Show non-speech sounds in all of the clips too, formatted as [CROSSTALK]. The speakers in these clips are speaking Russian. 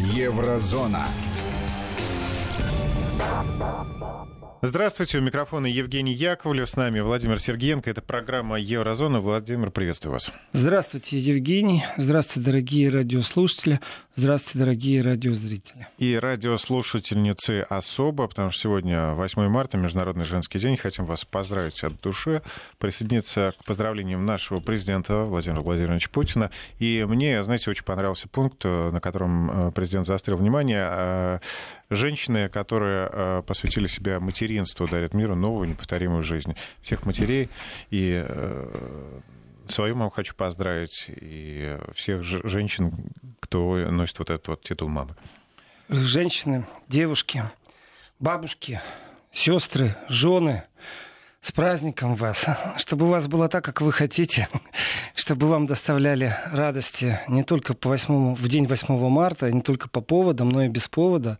Еврозона. Здравствуйте, у микрофона Евгений Яковлев, с нами Владимир Сергеенко. Это программа «Еврозона». Владимир, приветствую вас. Здравствуйте, Евгений. Здравствуйте, дорогие радиослушатели. Здравствуйте, дорогие радиозрители. И радиослушательницы особо, потому что сегодня 8 марта, Международный женский день. Хотим вас поздравить от души, присоединиться к поздравлениям нашего президента Владимира Владимировича Путина. И мне, знаете, очень понравился пункт, на котором э, президент заострил внимание э, женщины, которые э, посвятили себя материнству, дарят миру новую неповторимую жизнь. Всех матерей и э, свою маму хочу поздравить, и всех женщин, кто носит вот этот вот титул мамы. Женщины, девушки, бабушки, сестры, жены, с праздником вас, чтобы у вас было так, как вы хотите, чтобы вам доставляли радости не только по 8, в день 8 марта, не только по поводам, но и без повода,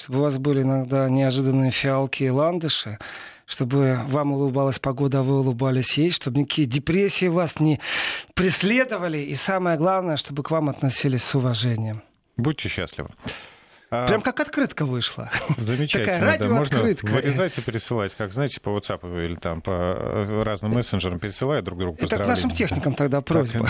чтобы у вас были иногда неожиданные фиалки и ландыши, чтобы вам улыбалась погода, а вы улыбались ей, чтобы никакие депрессии вас не преследовали, и самое главное, чтобы к вам относились с уважением. Будьте счастливы. А, Прям как открытка вышла. Замечательно. Такая да. Можно вырезать и пересылать, как, знаете, по WhatsApp или там по э, разным мессенджерам пересылают друг другу Это к нашим техникам тогда просьба.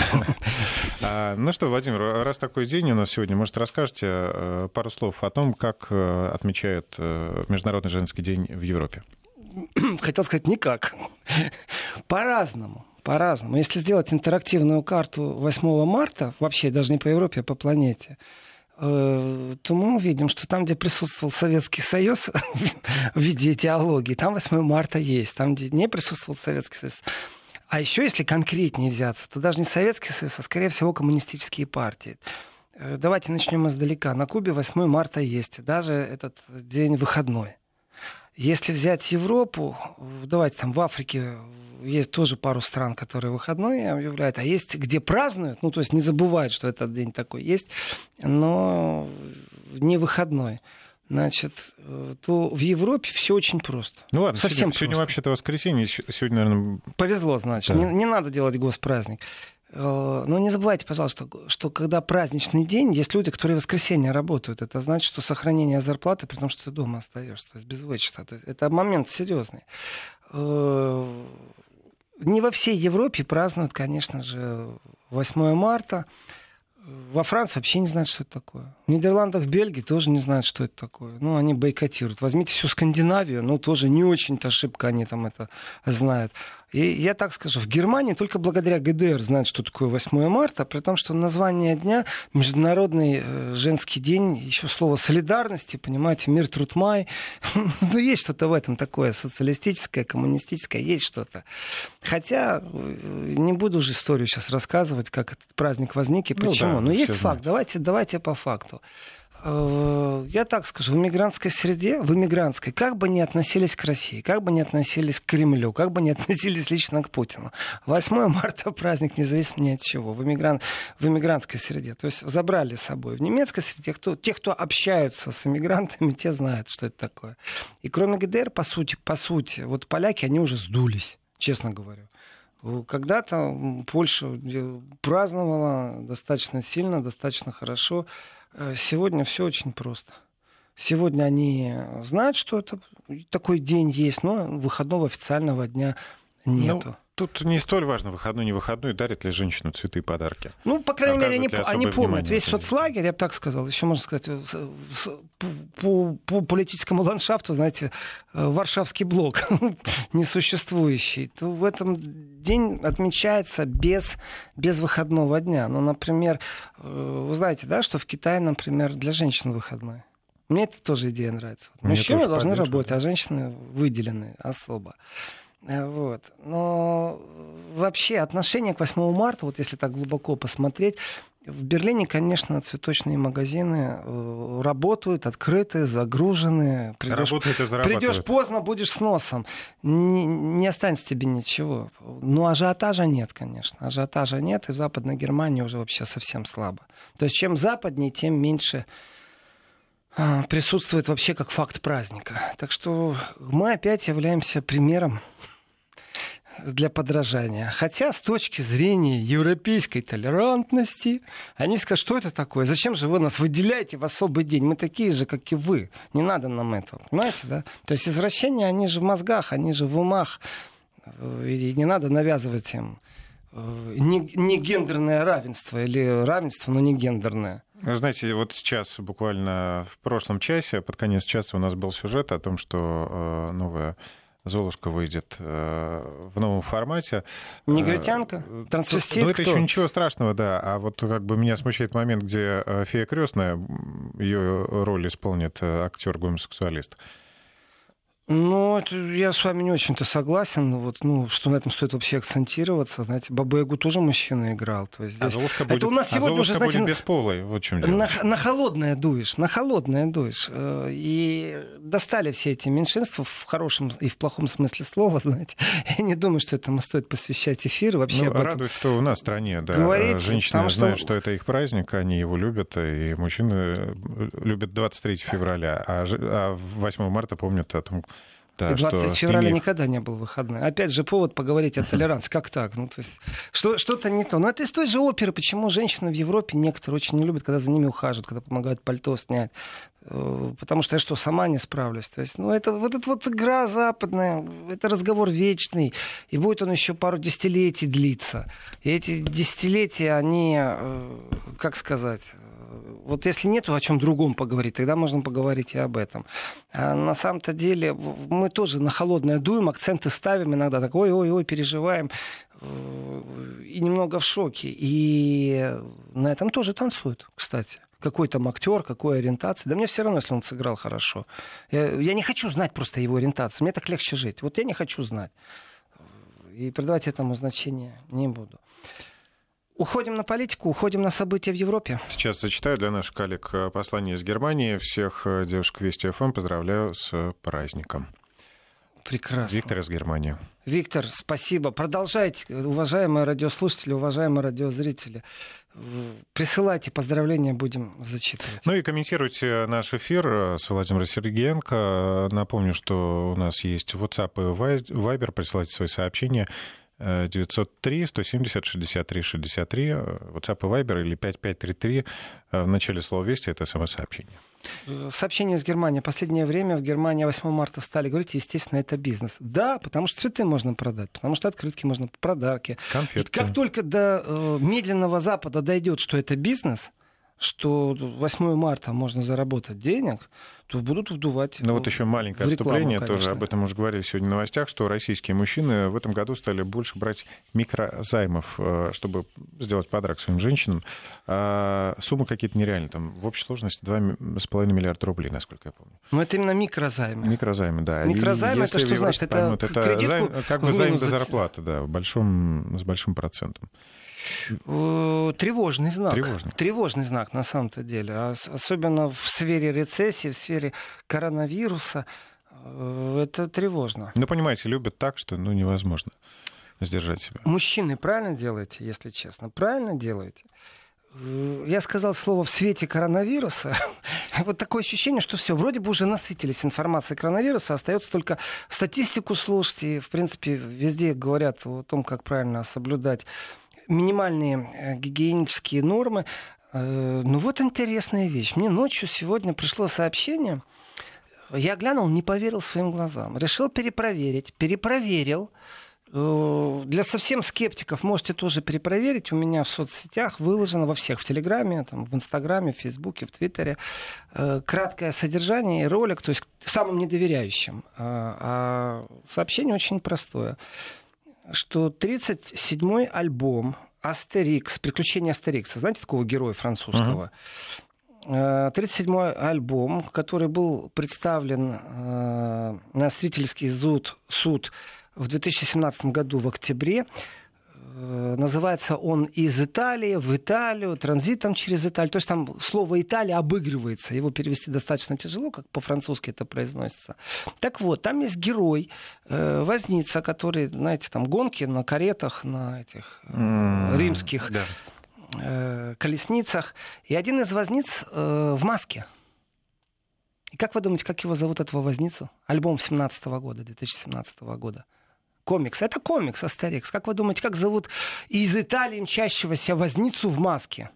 А, ну что, Владимир, раз такой день у нас сегодня, может, расскажете э, пару слов о том, как э, отмечают Международный женский день в Европе? Хотел сказать, никак. По-разному по-разному. Если сделать интерактивную карту 8 марта, вообще даже не по Европе, а по планете, то мы увидим, что там, где присутствовал Советский Союз [LAUGHS] в виде идеологии, там 8 марта есть. Там, где не присутствовал Советский Союз, а еще, если конкретнее взяться, то даже не Советский Союз, а, скорее всего, коммунистические партии. Э, давайте начнем издалека. На Кубе 8 марта есть, даже этот день выходной. Если взять Европу, давайте там в Африке есть тоже пару стран, которые выходной объявляют, а есть, где празднуют, ну, то есть не забывают, что этот день такой есть, но не выходной значит, э, то в Европе все очень просто. Ну ладно, Совсем сегодня, сегодня вообще-то воскресенье, сегодня, наверное... Повезло, значит, да. не, не надо делать госпраздник. Э, но не забывайте, пожалуйста, что когда праздничный день, есть люди, которые в воскресенье работают. Это значит, что сохранение зарплаты, при том, что ты дома остаешься, то есть без вычета. То есть это момент серьезный. Не во всей Европе празднуют, конечно же, 8 марта. Во Франции вообще не знают, что это такое. В Нидерландах, в Бельгии тоже не знают, что это такое. Ну, они бойкотируют. Возьмите всю Скандинавию, ну, тоже не очень-то ошибка они там это знают. И я так скажу, в Германии только благодаря ГДР знают, что такое 8 марта, при том, что название дня Международный э, женский день, еще слово солидарности, понимаете, мир, труд, май. [LAUGHS] ну, есть что-то в этом такое социалистическое, коммунистическое, есть что-то. Хотя э, не буду уже историю сейчас рассказывать, как этот праздник возник и почему. Ну, да, Но есть факт. Давайте, давайте по факту. Э, я так скажу, в мигрантской среде, в иммигрантской, как бы ни относились к России, как бы ни относились к Кремлю, как бы ни относились лично к Путину. 8 марта праздник независимо ни от чего, в, иммигран... в иммигрантской среде. То есть забрали с собой. В немецкой среде кто... те, кто общаются с иммигрантами, те знают, что это такое. И кроме ГДР, по сути, по сути, вот поляки, они уже сдулись, честно говорю. Когда-то Польша праздновала достаточно сильно, достаточно хорошо. Э, сегодня все очень просто. Сегодня они знают, что это такой день есть, но выходного официального дня нету. Ну, тут не столь важно, выходной, не выходной, дарят ли женщину цветы и подарки. Ну, по крайней мере, они, они помнят. Весь соцлагерь, я бы так сказал, еще можно сказать, э, по, по, по политическому ландшафту, знаете, э, Варшавский блок [LAUGHS] несуществующий, то в этом день отмечается без, без выходного дня. Ну, например, э, вы знаете, да, что в Китае, например, для женщин выходной. Мне это тоже идея нравится. Мужчины должны работать, а женщины выделены особо. Э, вот. Но вообще отношение к 8 марта, вот если так глубоко посмотреть, в Берлине, конечно, цветочные магазины э, работают, открыты, загружены. Придешь, придешь поздно, будешь с носом. Не, не останется тебе ничего. Но ажиотажа нет, конечно. Ажиотажа нет, и в Западной Германии уже вообще совсем слабо. То есть чем западнее, тем меньше а, присутствует вообще как факт праздника. Так что мы опять являемся примером для подражания. Хотя с точки зрения европейской толерантности, они скажут, что это такое? Зачем же вы нас выделяете в особый день? Мы такие же, как и вы. Не надо нам этого. Понимаете, да? То есть извращения, они же в мозгах, они же в умах. И не надо навязывать им э, не, не гендерное равенство или равенство, но не гендерное. Вы знаете, вот сейчас, буквально в прошлом часе, под конец часа у нас был сюжет о том, что э, новая Золушка выйдет э, в новом формате. Негритянка? Э, Трансвестит? Ну, это кто? еще ничего страшного, да. А вот как бы меня смущает момент, где э, фея крестная, ее роль исполнит актер-гомосексуалист. Ну, это, я с вами не очень-то согласен. Вот, ну, что на этом стоит вообще акцентироваться. Знаете, Баба Ягу тоже мужчина играл. То есть а здесь... А Золушка будет, это у нас а сегодня уже, знаете, будет бесполой. Вот чем дело. На, на холодное дуешь, на холодное дуешь. Э, и достали все эти меньшинства в хорошем и в плохом смысле слова, [LAUGHS] знаете. Я не думаю, что этому стоит посвящать эфир. Вообще ну, радует, что у нас в стране, да, говорить, женщины знают, что... что это их праздник, они его любят, и мужчины любят 23 февраля, а, а 8 марта помнят о том, да, и 23 февраля ними... никогда не был выходным. Опять же, повод поговорить о толеранции. Как так? Ну, то есть, что, что-то не то. Но это из той же оперы. Почему женщины в Европе некоторые очень не любят, когда за ними ухаживают, когда помогают пальто снять. Э, потому что я что, сама не справлюсь. То есть, ну, это вот эта вот игра западная, это разговор вечный. И будет он еще пару десятилетий длиться. И эти десятилетия, они, э, как сказать, вот если нету о чем другом поговорить, тогда можно поговорить и об этом. А на самом-то деле мы тоже на холодное дуем, акценты ставим иногда, так ой-ой-ой, переживаем э, и немного в шоке. И на этом тоже танцуют, кстати какой там актер, какой ориентации. Да мне все равно, если он сыграл хорошо. Я, я не хочу знать просто его ориентацию. Мне так легче жить. Вот я не хочу знать. И придавать этому значение не буду. Уходим на политику, уходим на события в Европе. Сейчас зачитаю для наших коллег э, послание из Германии. Всех э, девушек Вести ФМ поздравляю с праздником. Прекрасно. Виктор из Германии. Виктор, спасибо. Продолжайте, уважаемые радиослушатели, уважаемые радиозрители. Присылайте поздравления, будем зачитывать. Ну и комментируйте наш эфир э, с Владимиром Сергеенко. Напомню, что у нас есть WhatsApp и Viber. Присылайте свои сообщения 903 170 63 63, WhatsApp и Viber или 5533 э, в начале слова «Вести» — это смс-сообщение. Э, сообщение из Германии. Последнее время в Германии 8 марта стали говорить, естественно, это бизнес. Да, потому что цветы можно продать, потому что открытки можно, подарки. Конфетки. И как только до э, медленного Запада дойдет, что это бизнес, что 8 марта можно заработать денег, то будут вдувать. Ну вот еще маленькое рекламу, отступление, конечно. тоже об этом уже говорили сегодня в новостях, что российские мужчины в этом году стали больше брать микрозаймов, э, чтобы сделать подарок своим женщинам. А суммы какие-то нереальные, там в общей сложности 2,5 миллиарда рублей, насколько я помню. Но это именно микрозаймы. Микрозаймы, да. Микрозаймы это что значит? Это, поймут, это займ, как бы займ до зарплаты, да, в большом, с большим процентом. Э, тревожный знак. Тревожный. Тревожный знак на самом-то деле. А особенно в сфере рецессии, в сфере коронавируса. Э, это тревожно. Ну, понимаете, любят так, что ну, невозможно сдержать себя. Мужчины правильно делаете, если честно? Правильно делаете? Э, я сказал слово в свете коронавируса. [LAUGHS] вот такое ощущение, что все, вроде бы уже насытились информацией коронавируса, остается только статистику слушать. И, в принципе, везде говорят о том, как правильно соблюдать минимальные э, гигиенические нормы. Э, ну вот интересная вещь. Мне ночью сегодня пришло сообщение. Я глянул, не поверил своим глазам. Решил перепроверить. Перепроверил. Э, для совсем скептиков можете тоже перепроверить. У меня в соцсетях выложено во всех, в Телеграме, там, в Инстаграме, в Фейсбуке, в Твиттере, краткое содержание и ролик, то есть самым недоверяющим. А, сообщение очень простое что 37-й альбом Астерикс, «Приключения Астерикса», знаете такого героя французского? Uh-huh. 37-й альбом, который был представлен э, на зрительский суд, суд в 2017 году в октябре, Э, называется он из Италии в Италию, транзитом через Италию. То есть там слово Италия обыгрывается. Его перевести достаточно тяжело, как по-французски это произносится. Так вот, там есть герой, э, возница, который, знаете, там гонки на каретах, на этих э, римских да. э, колесницах. И один из возниц э, в маске. И как вы думаете, как его зовут, этого возницу? Альбом 17 года, 2017 года. Комикс. Это комикс, Астерикс. Как вы думаете, как зовут из Италии мчащегося возницу в маске?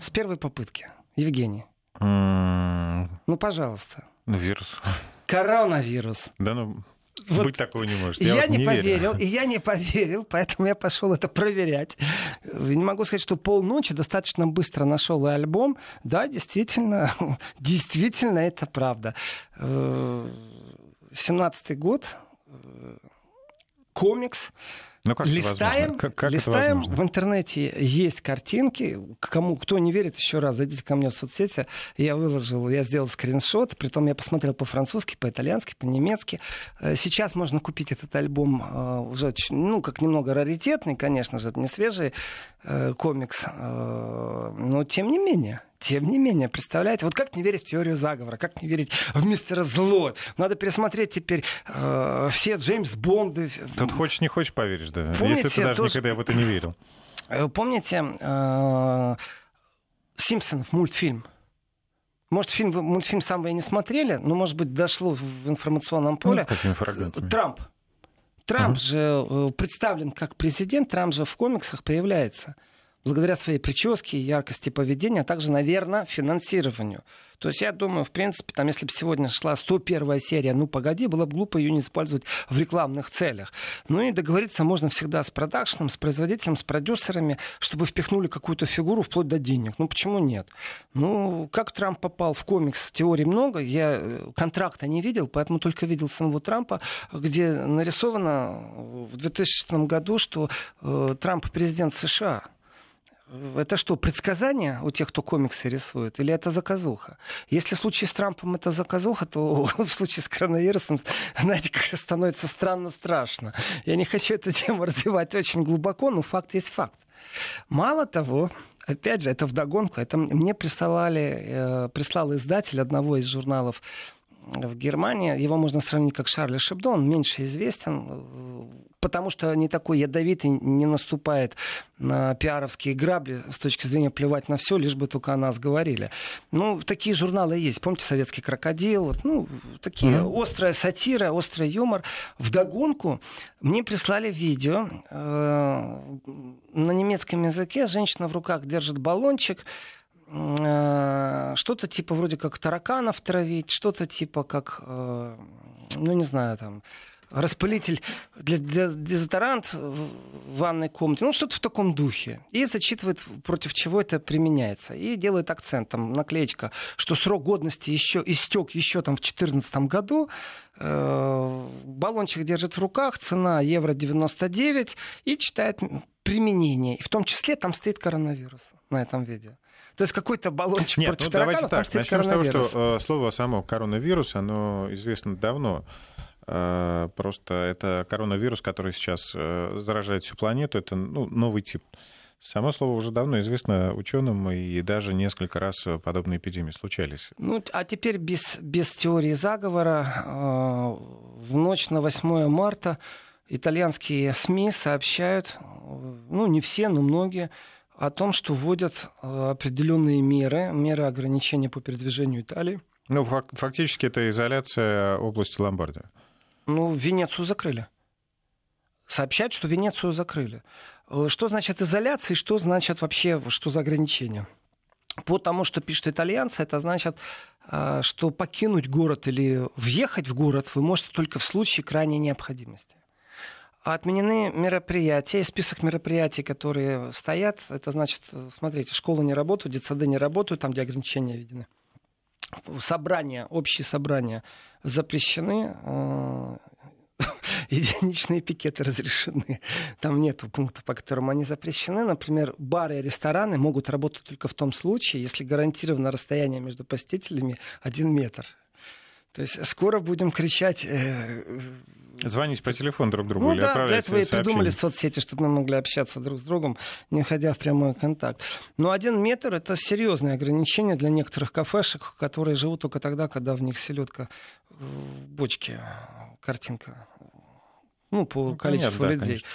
С первой попытки. Евгений. М, Ну, пожалуйста. ну, Вирус. Коронавирус. Да ну, Вот быть такого не может. Я, вот не, верю. поверил, и я не поверил, поэтому я пошел это проверять. Не могу сказать, что полночи достаточно быстро нашел и альбом. Да, действительно, [LAUGHS] действительно, это правда. Семнадцатый год, э, комикс. Ну, как листаем? Как, как листаем в интернете есть картинки. Кому кто не верит, еще раз зайдите ко мне в соцсети. Я выложил, я сделал скриншот. Притом я посмотрел по-французски, по-итальянски, по-немецки. Э, Сейчас можно купить этот альбом э, уже, ну, как немного раритетный, конечно же, это не свежий э, комикс. Но тем не менее, тем не менее, представляете, вот как не верить в теорию заговора, как не верить в мистера Зло. Надо пересмотреть теперь э, все Джеймс Бонды. Тут хочешь не хочешь поверишь, да. Помните, Если ты даже тоже- никогда в это не верил. Э, Помните э, Симпсонов мультфильм? Может, фильм, мультфильм сам вы не смотрели, но, может быть, дошло в информационном поле. Ну, какими фрагментами. Трамп. Трамп Мгм. же э, представлен как президент, Трамп же в комиксах появляется. Благодаря своей прическе, яркости поведения, а также, наверное, финансированию. То есть я думаю, в принципе, там, если бы сегодня шла 101 серия, ну погоди, было бы глупо ее не использовать в рекламных целях. Ну и договориться можно всегда с продакшеном, с производителем, с продюсерами, чтобы впихнули какую-то фигуру вплоть до денег. Ну почему нет? Ну, как Трамп попал в комикс, теорий много. Я э, контракта не видел, поэтому только видел самого Трампа, где нарисовано в 2000 году, что э, Трамп президент США. Это что, предсказание у тех, кто комиксы рисует, или это заказуха? Если в случае с Трампом это заказуха, то [LAUGHS] в случае с коронавирусом, знаете, как становится странно страшно. Я не хочу эту тему развивать очень глубоко, но факт есть факт. Мало того, опять же, это вдогонку, это мне присылали, э, прислал издатель одного из журналов в Германии. Его можно сравнить как Шарли Шебдо, меньше известен, э, потому что не такой ядовитый, не наступает на пиаровские грабли с точки зрения плевать на все, лишь бы только о нас говорили. Ну, такие журналы есть. Помните «Советский крокодил»? Вот, ну, такие Мгм. острая сатира, острый юмор. Вдогонку мне прислали видео э, на немецком языке. Женщина в руках держит баллончик, э, что-то типа вроде как тараканов травить, что-то типа как, э, ну не знаю, там распылитель для, для дезодорант в ванной комнате, ну что-то в таком духе. И зачитывает, против чего это применяется. И делает акцент, там наклеечка, что срок годности еще истек еще там в 2014 году. Э, Баллончик держит в руках, цена евро 99 и читает применение. И в том числе там стоит коронавирус на этом видео. То есть какой-то баллончик Нет, против ну давайте тараканов, там так. Начнем с того, что э, слово само коронавирус, оно известно давно. Э, Просто это коронавирус, который сейчас э, заражает всю планету, это ну, новый тип. Само слово уже давно известно ученым, и даже несколько раз подобные эпидемии случались. Ну, а теперь без, без теории заговора. э, В ночь на 8 марта итальянские СМИ сообщают, ну, не все, но многие, о том, что вводят определенные меры, меры ограничения по передвижению Италии. Ну, фак- фактически это изоляция области Ломбардия. Ну, Венецию закрыли. Сообщают, что Венецию закрыли. Э, Что значит изоляция и что значит вообще, что за ограничения? По тому, что пишут итальянцы, это значит, э, что покинуть город или въехать в город вы можете только в случае крайней необходимости. Отменены мероприятия, и список мероприятий, которые стоят, это значит, э, смотрите, школы не работают, детсады не работают, там, где ограничения введены. Собрания, общие собрания запрещены, э, [LAUGHS] единичные пикеты разрешены. Там нет пункта, по которому они запрещены. Например, бары и рестораны могут работать только в том случае, если гарантировано расстояние между посетителями один метр. То есть скоро будем кричать... э, Звоните по телефону друг другу ну или да, для отправляйте этого и придумали соцсети, чтобы мы могли общаться друг с другом, не ходя в прямой контакт. Но один метр — это серьезное ограничение для некоторых кафешек, которые живут только тогда, когда в них селедка в бочке, картинка. Ну, по Ну, количеству понятно, да, людей. конечно.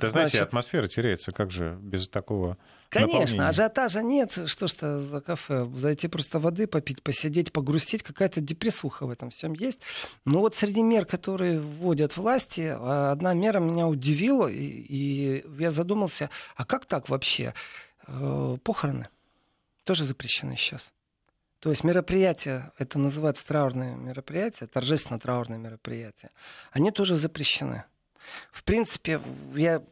Да знаете, Значит, атмосфера теряется, как же без такого Конечно, ажиотажа нет. Что ж за кафе? Зайти просто воды попить, посидеть, погрустить, какая-то депрессуха в этом всем есть. Но вот среди мер, которые вводят власти, а, одна мера меня удивила, и, и я задумался, а как так вообще? Э, похороны тоже запрещены сейчас. То есть мероприятия, это называется траурные мероприятия, торжественно траурные мероприятия, они тоже запрещены. В принципе, я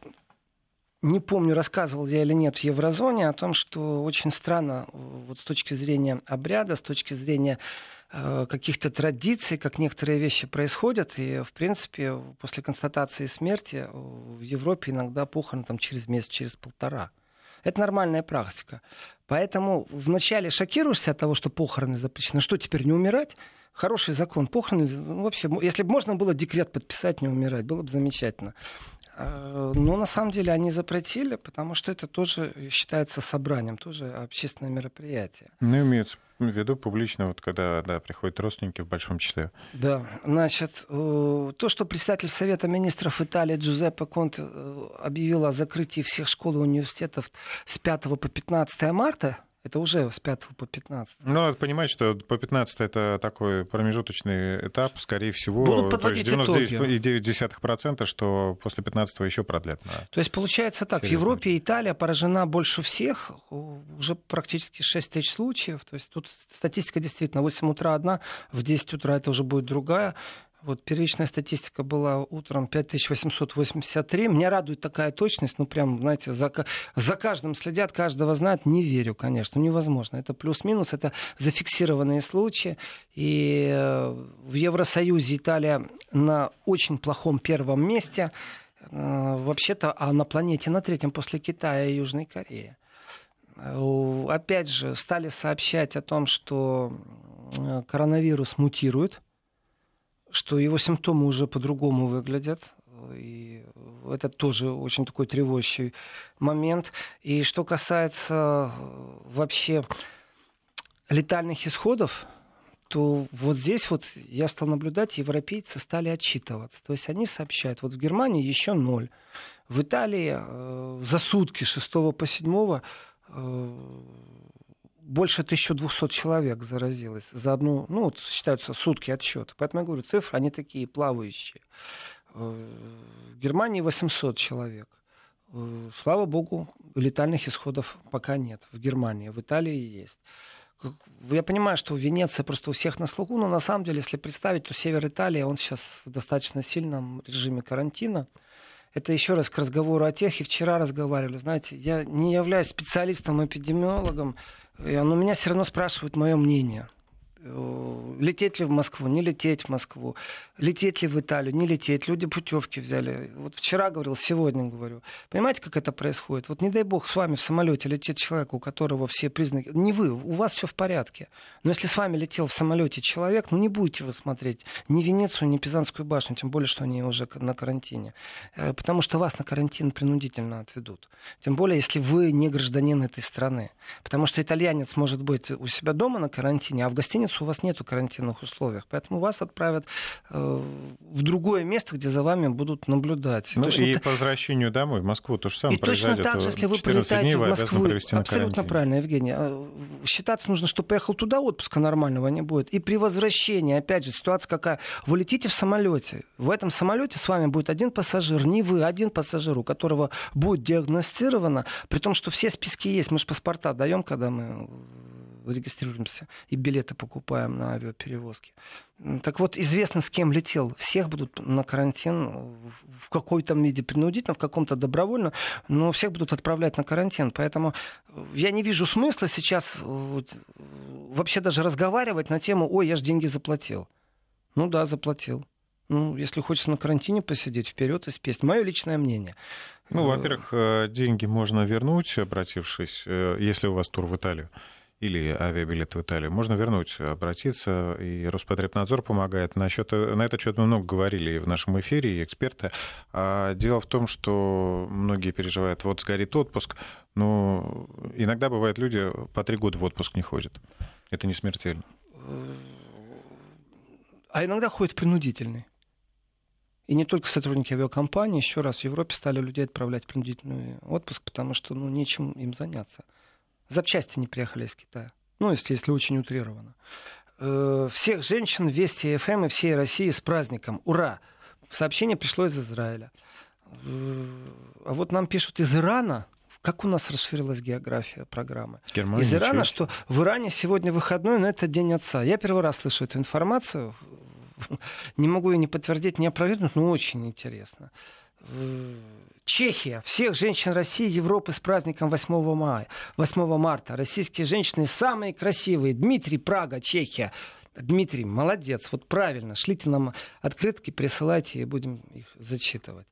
не помню, рассказывал я или нет в еврозоне о том, что очень странно вот с точки зрения обряда, с точки зрения э, каких-то традиций, как некоторые вещи происходят. И, в принципе, после констатации смерти в Европе иногда похороны там, через месяц, через полтора. Это нормальная практика. Поэтому вначале шокируешься от того, что похороны запрещены. Что теперь не умирать? Хороший закон. Похороны, ну, вообще, если бы можно было декрет подписать, не умирать, было бы замечательно. А, но на самом деле они запретили, потому что это тоже считается собранием, тоже общественное мероприятие. Ну, имеется в виду публично, вот когда да, приходят родственники в большом числе. Да, значит, э, то, что председатель Совета министров Италии Джузеппе Конте э, объявил о закрытии всех школ и университетов с 5 по 15 марта, это уже с 5 по 15. Ну, надо понимать, что по 15 это такой промежуточный этап, скорее всего, Будут то есть 99,9%, что после 15 еще продлят. Да. То есть получается так, Серьезно. в Европе Италия поражена больше всех, уже практически 6 тысяч случаев, то есть тут статистика действительно 8 утра одна, в 10 утра это уже будет другая. Вот первичная статистика была утром 5883. Меня радует такая точность. Ну, прям, знаете, за, за каждым следят, каждого знают. Не верю, конечно, невозможно. Это плюс-минус, это зафиксированные случаи. И э, в Евросоюзе Италия на очень плохом первом месте. Э, вообще-то, а на планете на третьем после Китая и Южной Кореи. Э, опять же, стали сообщать о том, что коронавирус мутирует что его симптомы уже по-другому выглядят. И это тоже очень такой тревожащий момент. И что касается э, вообще летальных исходов, то вот здесь вот я стал наблюдать, европейцы стали отчитываться. То есть они сообщают, вот в Германии еще ноль. В Италии э, за сутки 6 по 7 э, больше 1200 человек заразилось за одну, ну, вот считаются сутки отсчета. Поэтому я говорю, цифры, они такие плавающие. Э, в Германии 800 человек. Э, слава богу, летальных исходов пока нет. В Германии, в Италии есть. Я понимаю, что Венеция просто у всех на слуху, но на самом деле, если представить, то север Италии, он сейчас в достаточно сильном режиме карантина. Это еще раз к разговору о тех, и вчера разговаривали. Знаете, я не являюсь специалистом-эпидемиологом, но меня все равно спрашивают мое мнение. Э, лететь ли в Москву, не лететь в Москву, лететь ли в Италию, не лететь. Люди путевки взяли. Вот вчера говорил, сегодня говорю. Понимаете, как это происходит? Вот не дай бог с вами в самолете летит человек, у которого все признаки... Не вы, у вас все в порядке. Но если с вами летел в самолете человек, ну не будете вы смотреть ни Венецию, ни Пизанскую башню, тем более, что они уже на карантине. Э, потому что вас на карантин принудительно отведут. Тем более, если вы не гражданин этой страны. Потому что итальянец может быть у себя дома на карантине, а в гостинице границу, у вас нету карантинных условий. Поэтому вас отправят э, в другое место, где за вами будут наблюдать. Ну, точно и та... по возвращению домой в Москву то же самое И точно так же, если вы прилетаете в Москву, абсолютно правильно, Евгений, а, считаться нужно, что поехал туда, отпуска нормального не будет. И при возвращении, опять же, ситуация какая? Вы летите в самолете. В этом самолете с вами будет один пассажир, не вы, один пассажир, у которого будет диагностировано, при том, что все списки есть. Мы же паспорта даем, когда мы регистрируемся и билеты покупаем на авиаперевозки. Так вот, известно, с кем летел. Всех будут на карантин в какой-то виде принудительно, в каком-то добровольно, но всех будут отправлять на карантин. Поэтому я не вижу смысла сейчас вот, вообще даже разговаривать на тему «Ой, я же деньги заплатил». Ну да, заплатил. Ну, если хочется на карантине посидеть, вперед и спесть. Мое личное мнение. Ну, во-первых, э, деньги можно вернуть, обратившись, э, если у вас тур в Италию или авиабилет в Италию, можно вернуть, обратиться, и Роспотребнадзор помогает. Насчет, на этот счет мы много говорили и в нашем эфире, и эксперты. А дело в том, что многие переживают, вот сгорит отпуск, но иногда бывает люди по три года в отпуск не ходят. Это не смертельно. А иногда ходят принудительный. И не только сотрудники авиакомпании, еще раз, в Европе стали людей отправлять в принудительный отпуск, потому что ну, нечем им заняться. Запчасти не приехали из Китая. Ну, если, если очень утрированно. Э, всех женщин Вести ФМ и всей России с праздником. Ура! Сообщение пришло из Израиля. Э, а вот нам пишут из Ирана, как у нас расширилась география программы? Германия, Из Ирана, что в Иране сегодня выходной, но это День Отца. Я первый раз слышу эту информацию. [LAUGHS] Не могу ее не подтвердить, не опровергнуть, но очень интересно. Чехия. Всех женщин России и Европы с праздником 8 мая, 8 марта. Российские женщины самые красивые. Дмитрий, Прага, Чехия. Дмитрий, молодец, вот правильно. Шлите нам открытки, присылайте, и будем их зачитывать.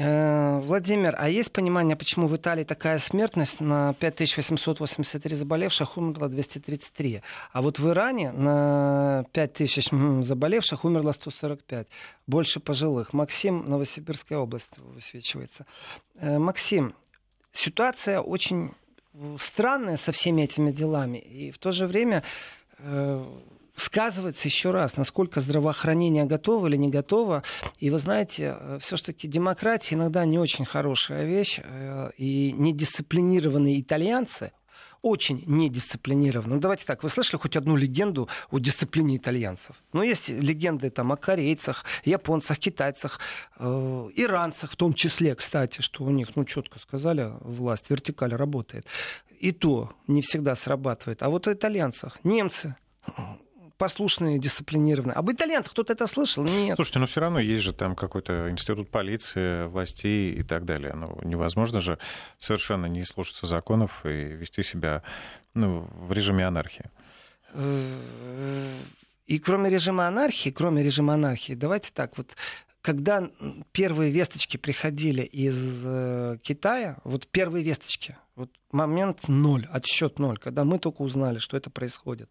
Э, Владимир, а есть понимание, почему в Италии такая смертность на 5883 заболевших умерло 233, а вот в Иране на 5000 заболевших умерло 145, больше пожилых. Максим, Новосибирская область высвечивается. Э, Максим, ситуация очень странная со всеми этими делами, и в то же время э, сказывается еще раз, насколько здравоохранение готово или не готово. И вы знаете, э, все-таки демократия иногда не очень хорошая вещь. Э, и недисциплинированные итальянцы, очень недисциплинированные. Ну, давайте так, вы слышали хоть одну легенду о дисциплине итальянцев? Ну, есть легенды там о корейцах, японцах, китайцах, э, иранцах в том числе, кстати, что у них, ну, четко сказали, власть, вертикаль работает. И то не всегда срабатывает. А вот о итальянцах, немцы, послушные, дисциплинированные. Об итальянцах кто-то это слышал? Нет. Слушайте, но все равно есть же там какой-то институт полиции, властей и так далее. Ну, невозможно же совершенно не слушаться законов и вести себя ну, в режиме анархии. И кроме режима анархии, кроме режима анархии, давайте так, вот когда первые весточки приходили из э, Китая, вот первые весточки, вот момент ноль, отсчет ноль, когда мы только узнали, что это происходит,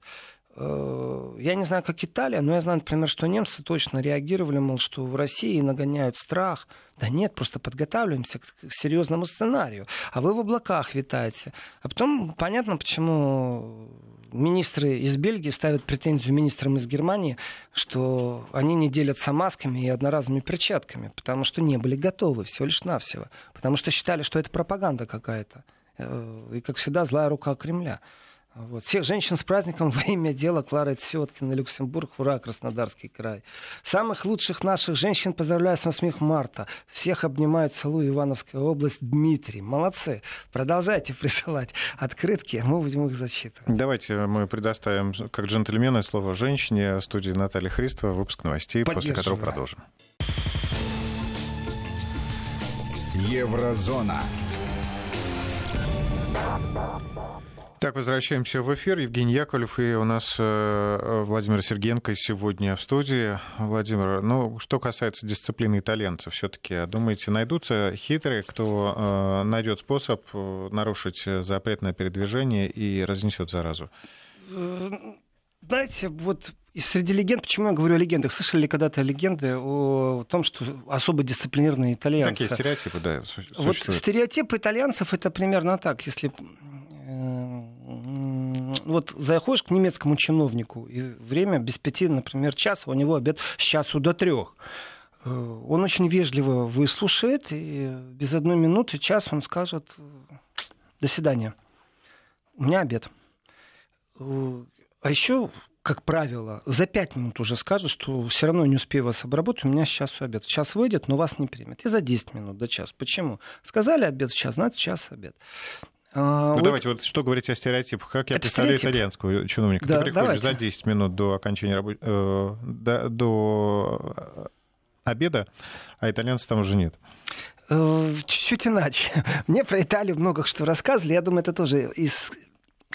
я не знаю, как Италия, но я знаю, например, что немцы точно реагировали, мол, что в России нагоняют страх. Да нет, просто подготавливаемся к серьезному сценарию. А вы в облаках витаете. А потом понятно, почему министры из Бельгии ставят претензию министрам из Германии, что они не делятся масками и одноразовыми перчатками, потому что не были готовы, всего лишь навсего. Потому что считали, что это пропаганда какая-то. Э, и, как всегда, злая рука Кремля. Вот. Всех женщин с праздником во имя дела Клара Сеткина, Люксембург, ура, Краснодарский край. Самых лучших наших женщин поздравляю с 8 марта. Всех обнимает, целую Ивановская область, Дмитрий. Молодцы. Продолжайте присылать открытки, мы будем их зачитывать. Давайте мы предоставим, как джентльмены, слово женщине. В студии Наталья Христова, выпуск новостей, после которого продолжим. Еврозона. Так, возвращаемся в эфир. Евгений Яковлев и у нас э, Владимир Сергенко сегодня в студии. Владимир, ну, что касается дисциплины итальянцев, все-таки, думаете, найдутся хитрые, кто э, найдет способ э, нарушить запрет на передвижение и разнесет заразу? Знаете, вот и среди легенд, почему я говорю о легендах? Слышали ли когда-то легенды о том, что особо дисциплинированные итальянцы? Такие стереотипы, да, существуют. Вот стереотипы итальянцев это примерно так. Если вот заходишь к немецкому чиновнику, и время без пяти, например, часа, у него обед с часу до трех. Э, он очень вежливо выслушает, и без одной минуты, час он скажет «до свидания, у меня обед». Э, а еще как правило, за пять минут уже скажут, что все равно не успею вас обработать, у меня сейчас обед. В час выйдет, но вас не примет. И за 10 минут до час. Почему? Сказали обед в час, значит, час обед. А, ну, вот... давайте, вот что говорите о стереотипах? Как я это представляю стереотип. итальянскую чиновника? Да, Ты приходишь давайте. за 10 минут до окончания рабочего... Э, до, до обеда, а итальянцев там уже нет. Э, чуть-чуть иначе. [LAUGHS] Мне про Италию много что рассказывали. Я думаю, это тоже из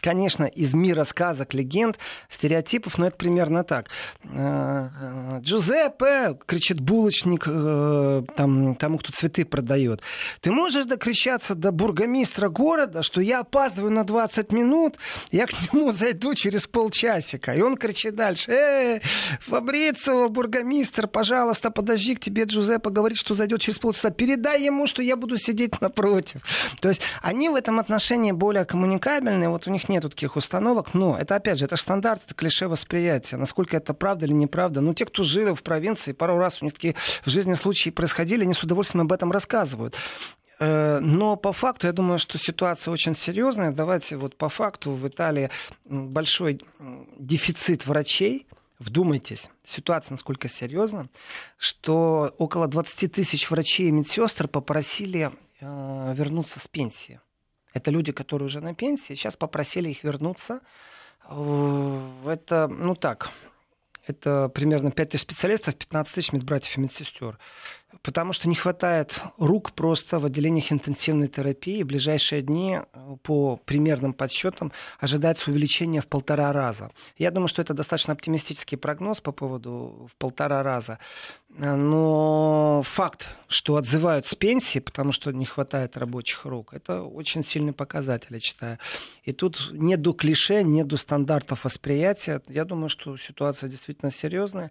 конечно, из мира сказок, легенд, стереотипов, но это примерно так. Э, э, Джузеппе, кричит булочник э, там, тому, кто цветы продает. Ты можешь докричаться до бургомистра города, что я опаздываю на 20 минут, я к нему зайду через полчасика. И он кричит дальше. Э, Фабрицио, бургомистр, пожалуйста, подожди, к тебе Джузеппе говорит, что зайдет через полчаса. Передай ему, что я буду сидеть напротив. То есть они в этом отношении более коммуникабельные. Вот у них нет таких установок, но это, опять же, это стандарт, это клише восприятия. Насколько это правда или неправда. Ну, те, кто жил в провинции, пару раз у них такие в жизни случаи происходили, они с удовольствием об этом рассказывают. Э, но по факту, я думаю, что ситуация очень серьезная. Давайте вот по факту в Италии большой дефицит врачей. Вдумайтесь, ситуация насколько серьезна, что около 20 тысяч врачей и медсестр попросили э, вернуться с пенсии. Это люди, которые уже на пенсии, сейчас попросили их вернуться. Э, это, ну так, это примерно 5 тысяч специалистов, 15 тысяч медбратьев и медсестер потому что не хватает рук просто в отделениях интенсивной терапии. В ближайшие дни, э, по примерным подсчетам, ожидается увеличение в полтора раза. Я думаю, что это достаточно оптимистический прогноз по поводу в полтора раза. Э, но факт, что отзывают с пенсии, потому что не хватает рабочих рук, это очень сильный показатель, я считаю. И тут нет до клише, нет до стандартов восприятия. Я думаю, что ситуация действительно серьезная.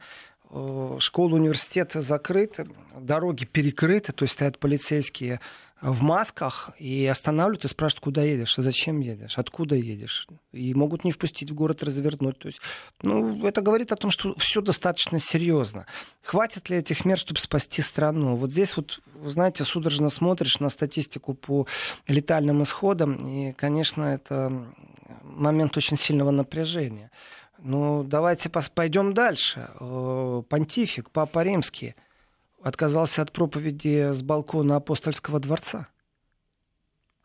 Э, школы, университеты закрыты, дороги перекрыты, то есть стоят полицейские в масках и останавливают и спрашивают, куда едешь, а зачем едешь, откуда едешь. И могут не впустить в город, развернуть. То есть, ну, это говорит о том, что все достаточно серьезно. Хватит ли этих мер, чтобы спасти страну? Вот здесь вот, знаете, судорожно смотришь на статистику по летальным исходам, и, конечно, это момент очень сильного напряжения. Ну, давайте пойдем дальше. Э, понтифик, Папа Римский, отказался от проповеди с балкона апостольского дворца.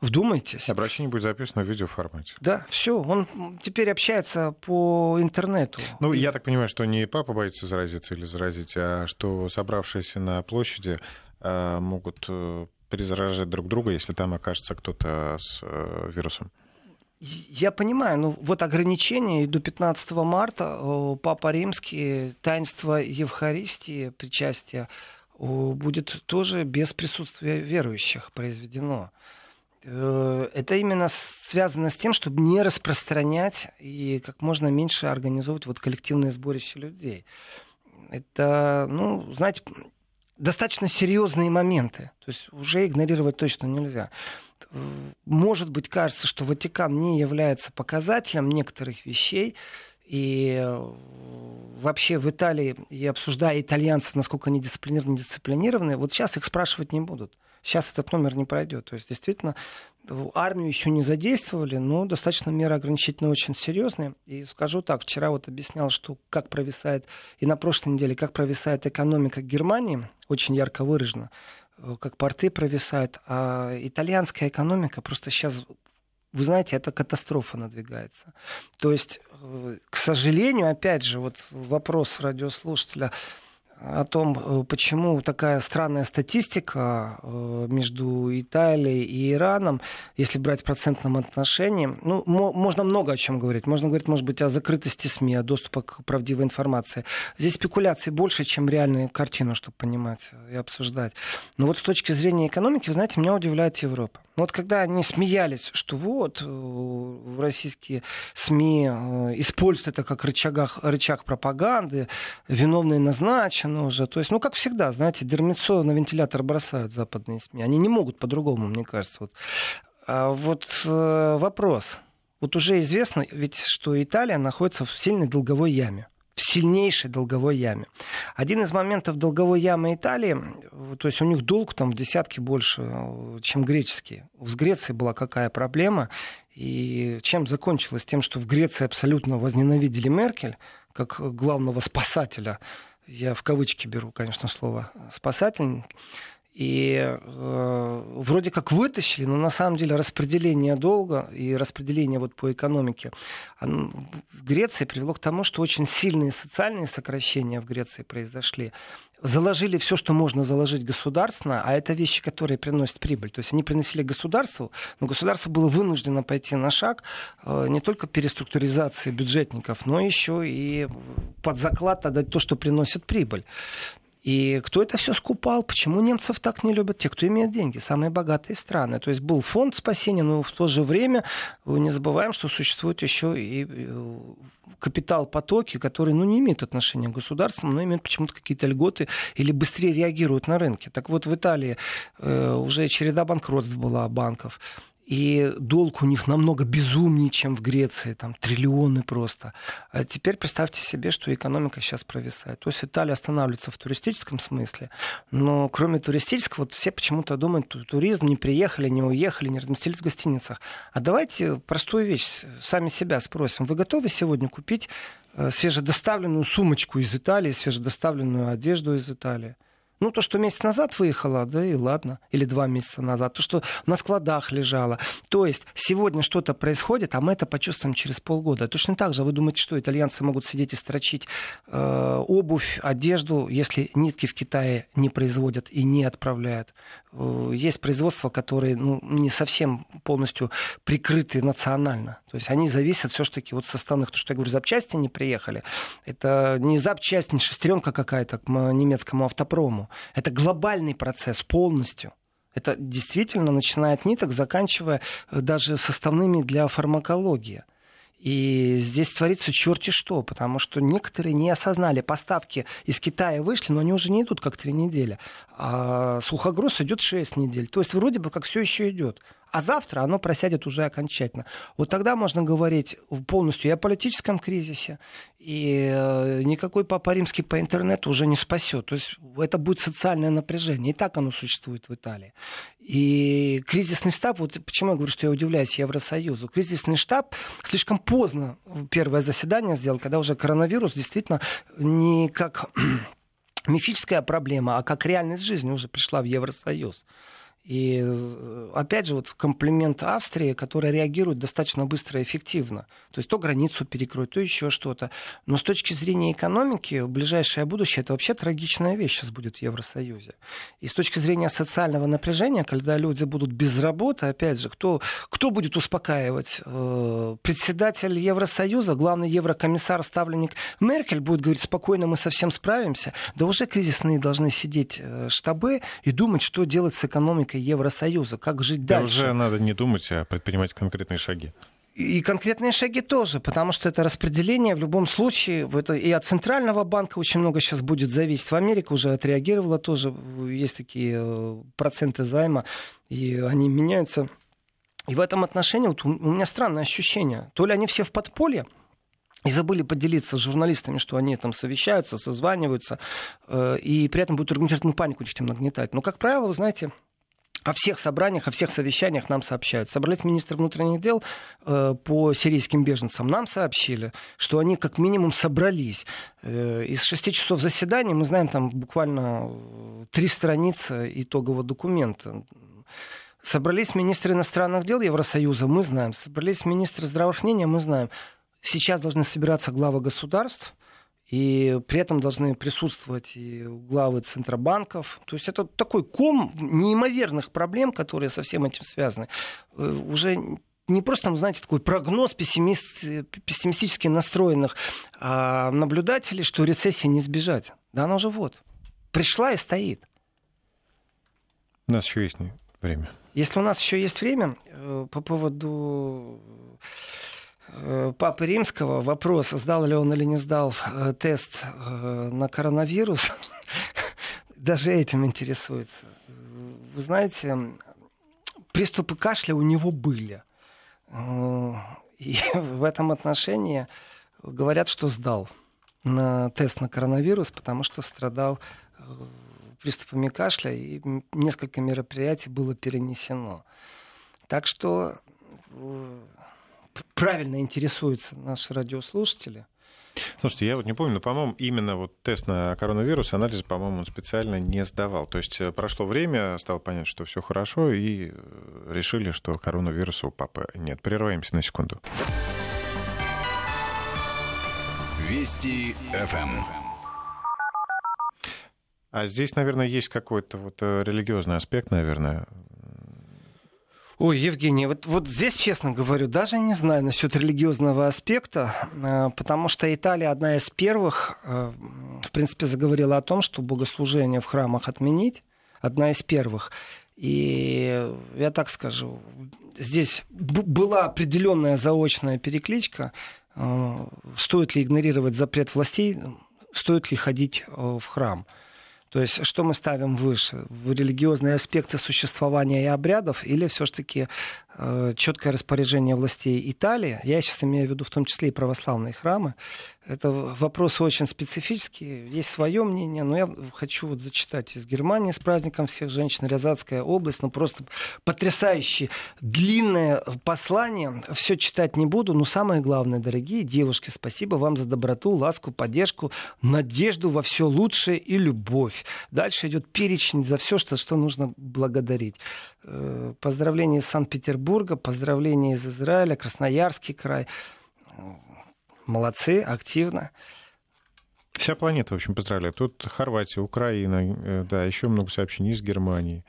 Вдумайтесь. Обращение будет записано в видеоформате. Да, все. Он теперь общается по интернету. Ну, я так понимаю, что не папа боится заразиться или заразить, а что собравшиеся на площади э, могут э, перезаражать друг друга, если там окажется кто-то с вирусом. Я понимаю, ну вот ограничения до 15 марта Папа Римский, таинство Евхаристии, причастия, будет тоже без присутствия верующих произведено. Э, это именно связано с тем, чтобы не распространять и как можно меньше организовывать вот коллективное сборище людей. Это, ну, знаете, достаточно серьезные моменты. То есть уже игнорировать точно нельзя может быть, кажется, что Ватикан не является показателем некоторых вещей, и э, вообще в Италии, и обсуждая итальянцев, насколько они дисциплинированы, дисциплинированы, вот сейчас их спрашивать не будут. Сейчас этот номер не пройдет. То есть, действительно, армию еще не задействовали, но достаточно меры ограничительные очень серьезные. И скажу так, вчера вот объяснял, что как провисает, и на прошлой неделе, как провисает экономика Германии, очень ярко выражена. Э, как порты провисают, а итальянская экономика просто сейчас вы знаете, это катастрофа надвигается. То есть, э, к сожалению, опять же, вот вопрос радиослушателя, о том, э, почему такая странная статистика э, между Италией и Ираном, если брать в процентном отношении. Ну, можно много о чем говорить. Можно говорить, может быть, о закрытости СМИ, о доступе к правдивой информации. Здесь спекуляций больше, чем реальную картину, чтобы понимать и обсуждать. Но вот с точки зрения экономики, вы знаете, меня удивляет Европа. Но вот когда они смеялись, что вот э, российские СМИ используют это как рычагах, рычаг пропаганды, виновные назначены, закончено уже. То есть, ну, как всегда, знаете, дермицо на вентилятор бросают западные СМИ. Они не могут по-другому, мне кажется. Вот, а вот э, вопрос. Вот уже известно ведь, что Италия находится в сильной долговой яме в сильнейшей долговой яме. Один из моментов долговой ямы Италии, то есть у них долг там в десятки больше, чем греческие. В Греции была какая проблема, и чем закончилось? Тем, что в Греции абсолютно возненавидели Меркель как главного спасателя я в кавычки беру, конечно, слово спасатель, и э, вроде как вытащили, но на самом деле распределение долга и распределение вот по экономике оно, в Греции привело к тому, что очень сильные социальные сокращения в Греции произошли. Заложили все, что можно заложить государственно, а это вещи, которые приносят прибыль. То есть они приносили государству, но государство было вынуждено пойти на шаг э, не только переструктуризации бюджетников, но еще и под заклад отдать то, что приносит прибыль. И кто это все скупал? Почему немцев так не любят? Те, кто имеет деньги, самые богатые страны. То есть был фонд спасения, но в то же время не забываем, что существует еще и э, капитал потоки, которые ну, не имеют отношения к государству, но имеют почему-то какие-то льготы или быстрее реагируют на рынке. Так вот, в Италии э, уже череда банкротств была банков. И долг у них намного безумнее, чем в Греции, там триллионы просто. А теперь представьте себе, что экономика сейчас провисает. То есть Италия останавливается в туристическом смысле, но кроме туристического, вот все почему-то думают, туризм, не приехали, не уехали, не разместились в гостиницах. А давайте простую вещь, сами себя спросим. Вы готовы сегодня купить э, свежедоставленную сумочку из Италии, свежедоставленную одежду из Италии? Ну, то, что месяц назад выехало, да и ладно. Или два месяца назад. То, что на складах лежало. То есть сегодня что-то происходит, а мы это почувствуем через полгода. Точно так же вы думаете, что итальянцы могут сидеть и строчить э, обувь, одежду, если нитки в Китае не производят и не отправляют. Э, есть производства, которые ну, не совсем полностью прикрыты национально. То есть они зависят все-таки вот составных, то, что я говорю, запчасти не приехали. Это не запчасть, не шестеренка какая-то к немецкому автопрому. Это глобальный процесс полностью. Это действительно начиная от ниток, заканчивая э, даже составными для фармакологии. И здесь творится черти что, потому что некоторые не осознали, поставки из Китая вышли, но они уже не идут как три недели. А сухогруз идет шесть недель. То есть вроде бы как все еще идет а завтра оно просядет уже окончательно. Вот тогда можно говорить полностью и о политическом кризисе, и э, никакой Папа Римский по интернету уже не спасет. То есть это будет социальное напряжение. И так оно существует в Италии. И кризисный штаб, вот почему я говорю, что я удивляюсь Евросоюзу. Кризисный штаб слишком поздно первое заседание сделал, когда уже коронавирус действительно не как [CLEARS THROAT] мифическая проблема, а как реальность жизни уже пришла в Евросоюз. И опять же, вот комплимент Австрии, которая реагирует достаточно быстро и эффективно. То есть то границу перекроет, то еще что-то. Но с точки зрения экономики, ближайшее будущее это вообще трагичная вещь сейчас будет в Евросоюзе. И с точки зрения социального напряжения, когда люди будут без работы, опять же, кто, кто будет успокаивать? Э, председатель Евросоюза, главный еврокомиссар, ставленник Меркель будет говорить, спокойно мы совсем справимся. Да уже кризисные должны сидеть э, штабы и думать, что делать с экономикой экономикой Евросоюза, как жить да дальше. уже надо не думать, а предпринимать конкретные шаги. И конкретные шаги тоже, потому что это распределение в любом случае, это и от Центрального банка очень много сейчас будет зависеть. В Америке уже отреагировала тоже, есть такие э, проценты займа, и они меняются. И в этом отношении вот у меня странное ощущение. То ли они все в подполье, и забыли поделиться с журналистами, что они там совещаются, созваниваются, э, и при этом будут организовать панику этих нагнетать. Но, как правило, вы знаете, о всех собраниях, о всех совещаниях нам сообщают. Собрались министры внутренних дел э, по сирийским беженцам. Нам сообщили, что они как минимум собрались. Э, из шести часов заседания мы знаем там буквально э, три страницы итогового документа. Собрались министры иностранных дел Евросоюза, мы знаем. Собрались министры здравоохранения, мы знаем. Сейчас должны собираться главы государств – и при этом должны присутствовать и главы центробанков. То есть это такой ком неимоверных проблем, которые со всем этим связаны. Э, уже не просто, знаете, такой прогноз пессимист, пессимистически настроенных а наблюдателей, что рецессии не избежать. Да она уже вот. Пришла и стоит. У нас еще есть время. Если у нас еще есть время, э, по поводу Папы Римского вопрос, сдал ли он или не сдал э, тест э, на коронавирус, [LAUGHS] даже этим интересуется. Вы знаете, приступы кашля у него были. И [LAUGHS] в этом отношении говорят, что сдал на тест на коронавирус, потому что страдал приступами кашля, и несколько мероприятий было перенесено. Так что правильно интересуются наши радиослушатели. Слушайте, я вот не помню, но, по-моему, именно вот тест на коронавирус, анализ, по-моему, он специально не сдавал. То есть э, прошло время, стало понятно, что все хорошо, и э, решили, что коронавируса у папы нет. Прерываемся на секунду. Вести ФМ. А здесь, наверное, есть какой-то вот э, религиозный аспект, наверное, Ой, Евгений, вот, вот здесь, честно говорю, даже не знаю насчет религиозного аспекта, э, потому что Италия одна из первых, э, в принципе, заговорила о том, что богослужение в храмах отменить, одна из первых. И я так скажу, здесь была определенная заочная перекличка, э, стоит ли игнорировать запрет властей, стоит ли ходить в храм. То есть что мы ставим выше? Религиозные аспекты существования и обрядов или все-таки четкое распоряжение властей Италии? Я сейчас имею в виду в том числе и православные храмы. Это вопросы очень специфические, есть свое мнение, но я хочу вот зачитать из Германии с праздником всех женщин, Рязанская область, ну просто потрясающе длинное послание, все читать не буду, но самое главное, дорогие девушки, спасибо вам за доброту, ласку, поддержку, надежду во все лучшее и любовь. Дальше идет перечень за все, что, что нужно благодарить. Э, поздравления из Санкт-Петербурга, поздравления из Израиля, Красноярский край, молодцы, активно. Вся планета, в общем, поздравляет. Тут Хорватия, Украина, э, да, еще много сообщений из Германии.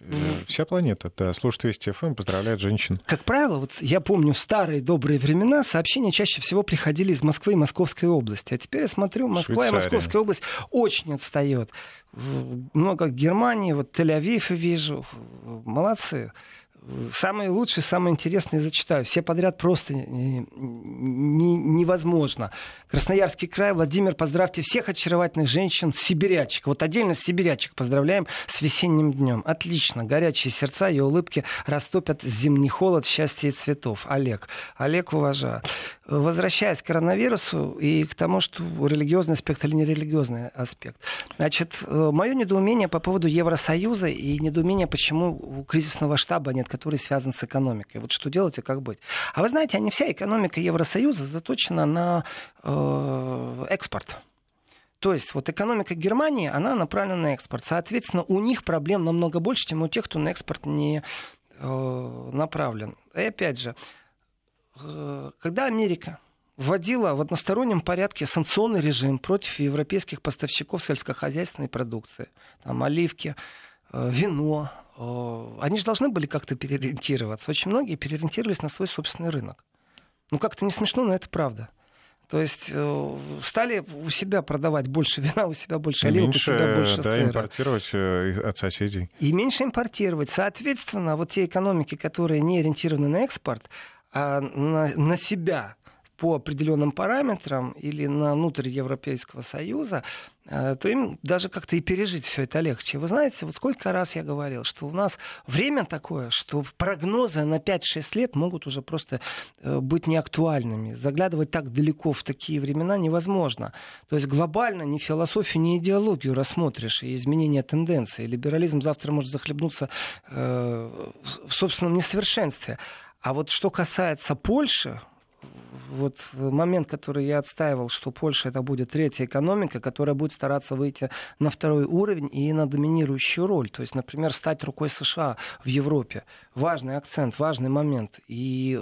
Э, вся планета, да, слушает Вести ФМ, поздравляет женщин. Как правило, вот я помню в старые добрые времена сообщения чаще всего приходили из Москвы и Московской области. А теперь я смотрю, Москва Швейцария. и Московская область очень отстает. Много Германии, вот Тель-Авив вижу. Молодцы самые лучшие, самые интересные зачитаю. Все подряд просто не, не, невозможно. Красноярский край. Владимир, поздравьте всех очаровательных женщин, сибирячек. Вот отдельно сибирячек поздравляем с весенним днем. Отлично. Горячие сердца и улыбки растопят зимний холод, счастья и цветов. Олег. Олег, уважаю. Возвращаясь к коронавирусу и к тому, что религиозный аспект или нерелигиозный аспект. Значит, э, мое недоумение по поводу Евросоюза и недоумение, почему у кризисного штаба нет который связан с экономикой. Вот что делать и как быть. А вы знаете, не вся экономика Евросоюза заточена на э, экспорт. То есть вот экономика Германии, она направлена на экспорт. Соответственно, у них проблем намного больше, чем у тех, кто на экспорт не э, направлен. И опять же, э, когда Америка вводила в одностороннем порядке санкционный режим против европейских поставщиков сельскохозяйственной продукции, там оливки, э, вино, они же должны были как-то переориентироваться. Очень многие переориентировались на свой собственный рынок. Ну, как-то не смешно, но это правда. То есть э, стали у себя продавать больше вина, у себя больше оливок, у себя больше да, сыра. импортировать э, от соседей. И меньше импортировать. Соответственно, вот те экономики, которые не ориентированы на экспорт, а на, на себя по определенным параметрам или на внутрь Европейского Союза, э, то им даже как-то и пережить все это легче. Вы знаете, вот сколько раз я говорил, что у нас время такое, что прогнозы на 5-6 лет могут уже просто э, быть неактуальными. Заглядывать так далеко в такие времена невозможно. То есть глобально ни философию, ни идеологию рассмотришь и изменение тенденции. Либерализм завтра может захлебнуться э, в собственном несовершенстве. А вот что касается Польши, вот момент, который я отстаивал, что Польша это будет третья экономика, которая будет стараться выйти на второй уровень и на доминирующую роль. То есть, например, стать рукой США в Европе. Важный акцент, важный момент. И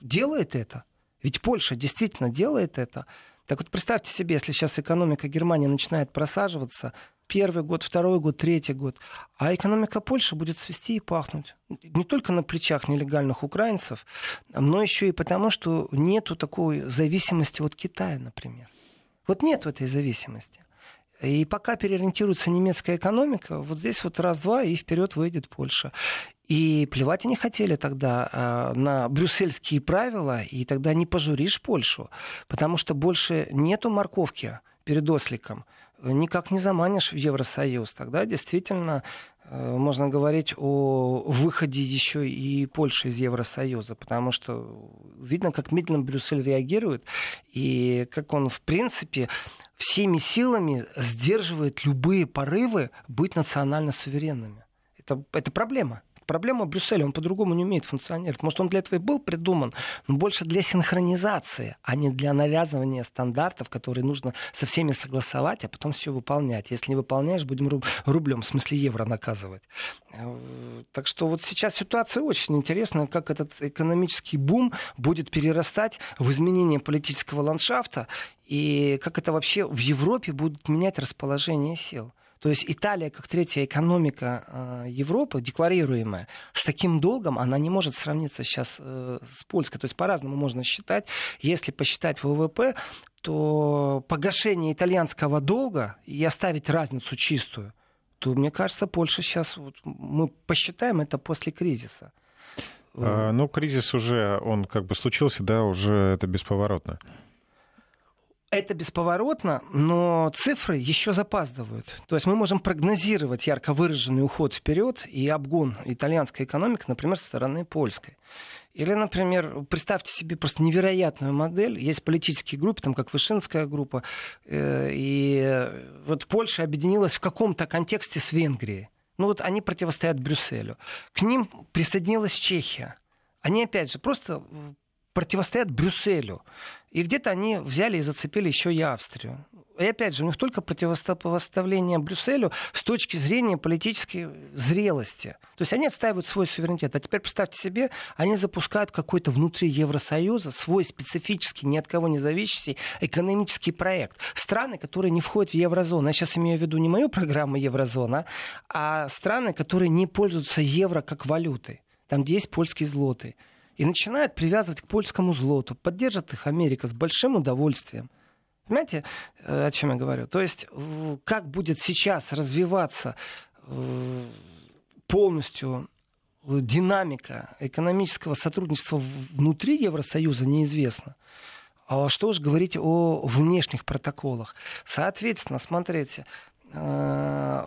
делает это. Ведь Польша действительно делает это. Так вот представьте себе, если сейчас экономика Германии начинает просаживаться, первый год, второй год, третий год, а экономика Польши будет свести и пахнуть. Не только на плечах нелегальных украинцев, но еще и потому, что нету такой зависимости от Китая, например. Вот нет этой зависимости. И пока переориентируется немецкая экономика, вот здесь вот раз-два и вперед выйдет Польша. И плевать они хотели тогда э, на брюссельские правила, и тогда не пожуришь Польшу, потому что больше нету морковки перед осликом. Никак не заманишь в Евросоюз. Тогда действительно э, можно говорить о выходе еще и Польши из Евросоюза, потому что видно, как медленно Брюссель реагирует, и как он, в принципе, всеми силами сдерживает любые порывы быть национально суверенными. Это, это проблема. Проблема Брюсселя, он по-другому не умеет функционировать. Может, он для этого и был придуман, но больше для синхронизации, а не для навязывания стандартов, которые нужно со всеми согласовать, а потом все выполнять. Если не выполняешь, будем рублем, в смысле евро, наказывать. Э, так что вот сейчас ситуация очень интересная, как этот экономический бум будет перерастать в изменение политического ландшафта и как это вообще в Европе будет менять расположение сил. То есть Италия, как третья экономика э, Европы, декларируемая, с таким долгом она не может сравниться сейчас э, с Польской. То есть по-разному можно считать. Если посчитать ВВП, то погашение итальянского долга и оставить разницу чистую, то, мне кажется, Польша сейчас, вот, мы посчитаем это после кризиса. А, ну, кризис уже, он как бы случился, да, уже это бесповоротно. Это бесповоротно, но цифры еще запаздывают. То есть мы можем прогнозировать ярко выраженный уход вперед и обгон итальянской экономики, например, со стороны польской. Или, например, представьте себе просто невероятную модель. Есть политические группы, там как Вышинская группа, э, и вот Польша объединилась в каком-то контексте с Венгрией. Ну вот они противостоят Брюсселю. К ним присоединилась Чехия. Они, опять же, просто противостоят Брюсселю. И где-то они взяли и зацепили еще и Австрию. И опять же, у них только противоставление Брюсселю с точки зрения политической зрелости. То есть они отстаивают свой суверенитет. А теперь представьте себе, они запускают какой-то внутри Евросоюза свой специфический, ни от кого не зависящий экономический проект. Страны, которые не входят в еврозону. Я сейчас имею в виду не мою программу еврозона, а страны, которые не пользуются евро как валютой. Там, где есть польские злоты и начинают привязывать к польскому злоту. Поддержит их Америка с большим удовольствием. Понимаете, э, о чем я говорю? То есть, как будет сейчас развиваться э, полностью динамика экономического сотрудничества внутри Евросоюза, неизвестно. А что уж говорить о внешних протоколах. Соответственно, смотрите, э,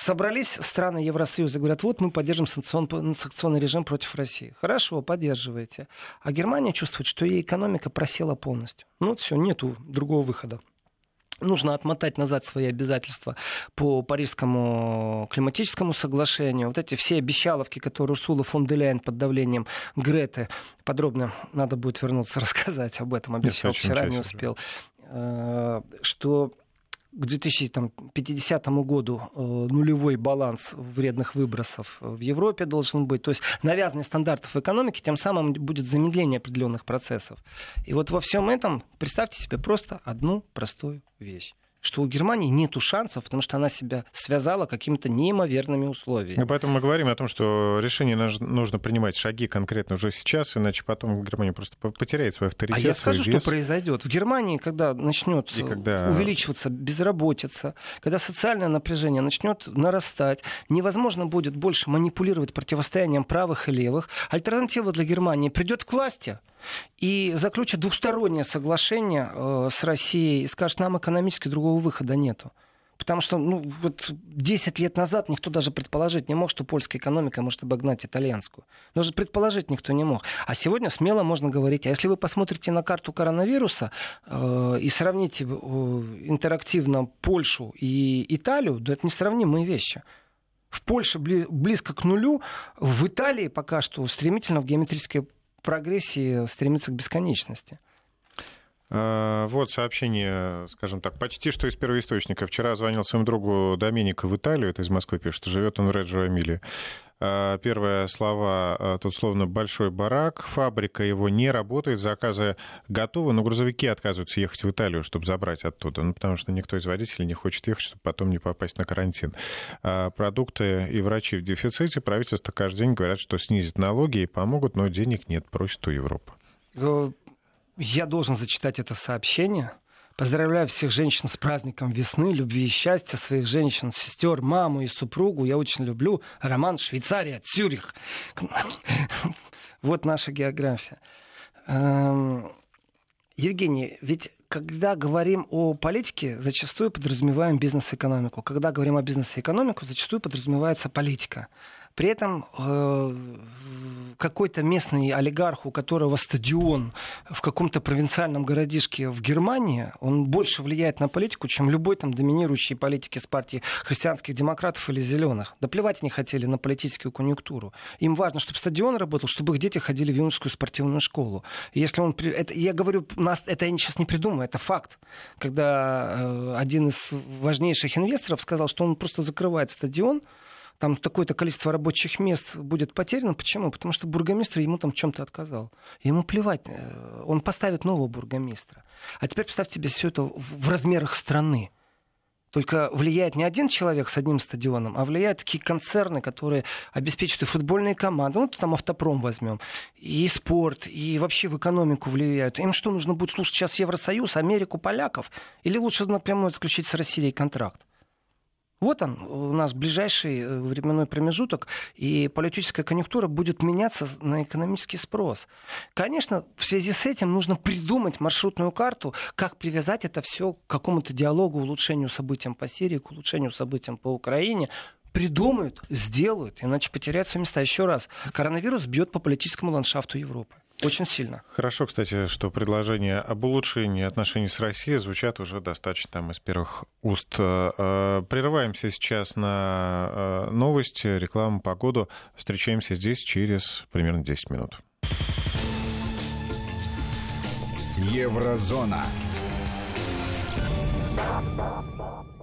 собрались страны Евросоюза, говорят, вот мы поддержим санкцион, санкционный режим против России. Хорошо, поддерживаете. А Германия чувствует, что ее экономика просела полностью. Ну вот все, нету другого выхода нужно отмотать назад свои обязательства по Парижскому климатическому соглашению. Вот эти все обещаловки, которые Урсула фон де Ляйен под давлением Греты, подробно надо будет вернуться [LAUGHS] рассказать об этом, обещал, вчера не успел, э, что к 2050 году э, нулевой баланс вредных выбросов в Европе должен быть. То есть навязанные стандартов экономики, тем самым будет замедление определенных процессов. И вот во всем этом представьте себе просто одну простую вещь что у Германии нет шансов, потому что она себя связала какими-то неимоверными условиями. И поэтому мы говорим о том, что решение нужно принимать шаги конкретно уже сейчас, иначе потом Германия просто потеряет свой авторитет. А я скажу, вес. что произойдет. В Германии, когда начнет когда... увеличиваться безработица, когда социальное напряжение начнет нарастать, невозможно будет больше манипулировать противостоянием правых и левых. Альтернатива для Германии придет к власти и заключит двустороннее соглашение э, с Россией и скажет, нам экономически другого выхода нету. Потому что ну, вот 10 лет назад никто даже предположить не мог, что польская экономика может обогнать итальянскую. Даже предположить никто не мог. А сегодня смело можно говорить. А если вы посмотрите на карту коронавируса э, и сравните э, интерактивно Польшу и Италию, то это несравнимые вещи. В Польше бли, близко к нулю, в Италии пока что стремительно в геометрической прогрессии стремится к бесконечности. А, вот сообщение, скажем так, почти что из первоисточника. Вчера звонил своему другу Доменико в Италию, это из Москвы пишет, живет он в Реджо Эмилии. А, первые слова, а, тут словно большой барак, фабрика его не работает, заказы готовы, но грузовики отказываются ехать в Италию, чтобы забрать оттуда, ну, потому что никто из водителей не хочет ехать, чтобы потом не попасть на карантин. Продукты и врачи в дефиците, правительство каждый день говорят, что снизит налоги и помогут, но денег нет, просят у Европы. Э, я должен зачитать это сообщение. Поздравляю всех женщин с праздником весны, любви и счастья, своих женщин, сестер, маму и супругу. Я очень люблю роман «Швейцария, Цюрих». [LAUGHS] Вот наша география. Эм, Евгений, ведь когда говорим о политике, зачастую подразумеваем бизнес-экономику. Когда говорим о бизнес-экономику, зачастую подразумевается политика. При этом э, какой-то местный олигарх, у которого стадион в каком-то провинциальном городишке в Германии, он больше влияет на политику, чем любой там доминирующий политики с партии христианских демократов или зеленых. Да плевать они хотели на политическую конъюнктуру. Им важно, чтобы стадион работал, чтобы их дети ходили в юношескую спортивную школу. если он... Это, я говорю, нас, это я сейчас не придумаю, это факт. Когда э, один из важнейших инвесторов сказал, что он просто закрывает стадион, там такое-то количество рабочих мест будет потеряно. Почему? Потому что бургомистр ему там чем-то отказал. Ему плевать, э, он поставит нового бургомистра. А теперь представьте себе все это в размерах страны. Только влияет не один человек с одним стадионом, а влияют такие концерны, которые обеспечивают и футбольные команды, ну, там автопром возьмем, и спорт, и вообще в экономику влияют. Им что, нужно будет слушать сейчас Евросоюз, Америку, поляков? Или лучше напрямую заключить с Россией контракт? Вот он, у нас ближайший э, временной промежуток, и политическая конъюнктура будет меняться на экономический спрос. Конечно, в связи с этим нужно придумать маршрутную карту, как привязать это все к какому-то диалогу, улучшению событиям по Сирии, к улучшению событиям по Украине, придумают, сделают, иначе потеряют свои места. Еще раз, коронавирус бьет по политическому ландшафту Европы. Очень сильно. Хорошо, кстати, что предложения об улучшении отношений с Россией звучат уже достаточно там из первых уст. Э, прерываемся сейчас на э, новости, рекламу, погоду. Встречаемся здесь через примерно 10 минут. Еврозона.